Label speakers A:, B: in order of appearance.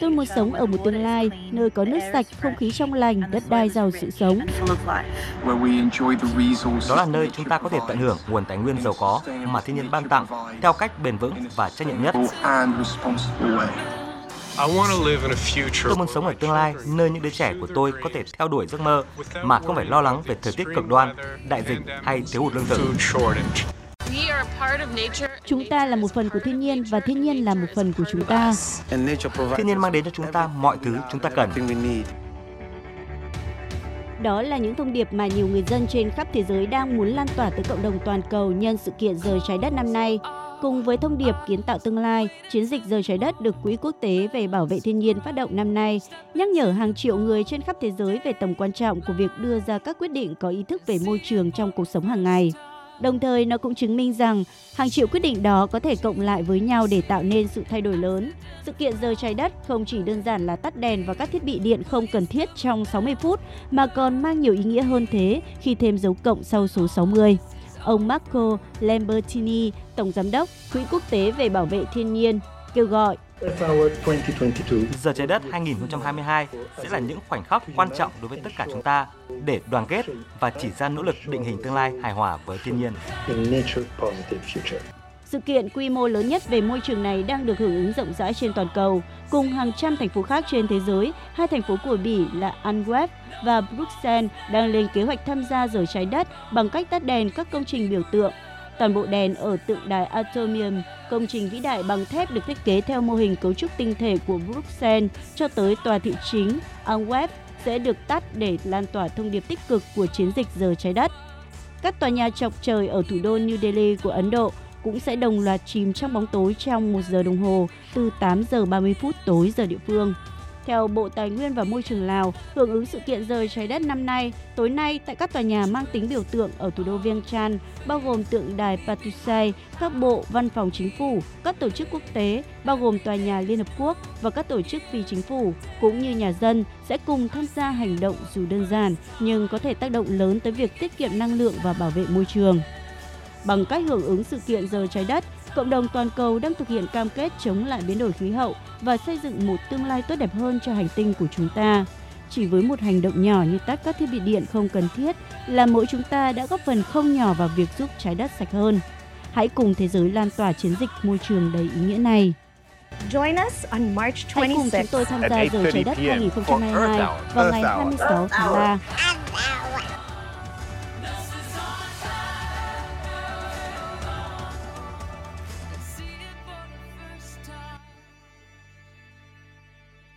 A: Tôi muốn sống ở một tương lai nơi có nước sạch, không khí trong lành, đất đai giàu sự sống.
B: Đó là nơi chúng ta có thể tận hưởng nguồn tài nguyên giàu có mà thiên nhiên ban tặng theo cách bền vững và trách nhiệm nhất. Tôi muốn sống ở tương lai nơi những đứa trẻ của tôi có thể theo đuổi giấc mơ mà không phải lo lắng về thời tiết cực đoan, đại dịch hay thiếu hụt lương thực.
A: Chúng ta là một phần của thiên nhiên và thiên nhiên là một phần của chúng ta.
B: Thiên nhiên mang đến cho chúng ta mọi thứ chúng ta cần.
A: Đó là những thông điệp mà nhiều người dân trên khắp thế giới đang muốn lan tỏa tới cộng đồng toàn cầu nhân sự kiện rời trái đất năm nay. Cùng với thông điệp kiến tạo tương lai, chiến dịch rời trái đất được Quỹ Quốc tế về bảo vệ thiên nhiên phát động năm nay, nhắc nhở hàng triệu người trên khắp thế giới về tầm quan trọng của việc đưa ra các quyết định có ý thức về môi trường trong cuộc sống hàng ngày. Đồng thời, nó cũng chứng minh rằng hàng triệu quyết định đó có thể cộng lại với nhau để tạo nên sự thay đổi lớn. Sự kiện giờ trái đất không chỉ đơn giản là tắt đèn và các thiết bị điện không cần thiết trong 60 phút, mà còn mang nhiều ý nghĩa hơn thế khi thêm dấu cộng sau số 60. Ông Marco Lambertini, Tổng Giám đốc Quỹ Quốc tế về Bảo vệ Thiên nhiên, kêu gọi
B: Giờ trái đất 2022 sẽ là những khoảnh khắc quan trọng đối với tất cả chúng ta để đoàn kết và chỉ ra nỗ lực định hình tương lai hài hòa với thiên nhiên.
A: Sự kiện quy mô lớn nhất về môi trường này đang được hưởng ứng rộng rãi trên toàn cầu. Cùng hàng trăm thành phố khác trên thế giới, hai thành phố của Bỉ là Antwerp và Bruxelles đang lên kế hoạch tham gia rời trái đất bằng cách tắt đèn các công trình biểu tượng. Toàn bộ đèn ở tượng đài Atomium, công trình vĩ đại bằng thép được thiết kế theo mô hình cấu trúc tinh thể của Bruxelles cho tới tòa thị chính Antwerp sẽ được tắt để lan tỏa thông điệp tích cực của chiến dịch giờ trái đất. Các tòa nhà chọc trời ở thủ đô New Delhi của Ấn Độ cũng sẽ đồng loạt chìm trong bóng tối trong 1 giờ đồng hồ từ 8 giờ 30 phút tối giờ địa phương. Theo Bộ Tài nguyên và Môi trường Lào, hưởng ứng sự kiện rời trái đất năm nay, tối nay tại các tòa nhà mang tính biểu tượng ở thủ đô Vientiane, bao gồm tượng đài Patusai, các bộ, văn phòng chính phủ, các tổ chức quốc tế, bao gồm tòa nhà Liên Hợp Quốc và các tổ chức phi chính phủ, cũng như nhà dân sẽ cùng tham gia hành động dù đơn giản nhưng có thể tác động lớn tới việc tiết kiệm năng lượng và bảo vệ môi trường. Bằng cách hưởng ứng sự kiện giờ trái đất, cộng đồng toàn cầu đang thực hiện cam kết chống lại biến đổi khí hậu và xây dựng một tương lai tốt đẹp hơn cho hành tinh của chúng ta. Chỉ với một hành động nhỏ như tắt các thiết bị điện không cần thiết là mỗi chúng ta đã góp phần không nhỏ vào việc giúp trái đất sạch hơn. Hãy cùng thế giới lan tỏa chiến dịch môi trường đầy ý nghĩa này.
C: Join us on March 26
A: Hãy cùng chúng tôi tham gia giờ trái đất 2022 vào ngày 26 tháng 3.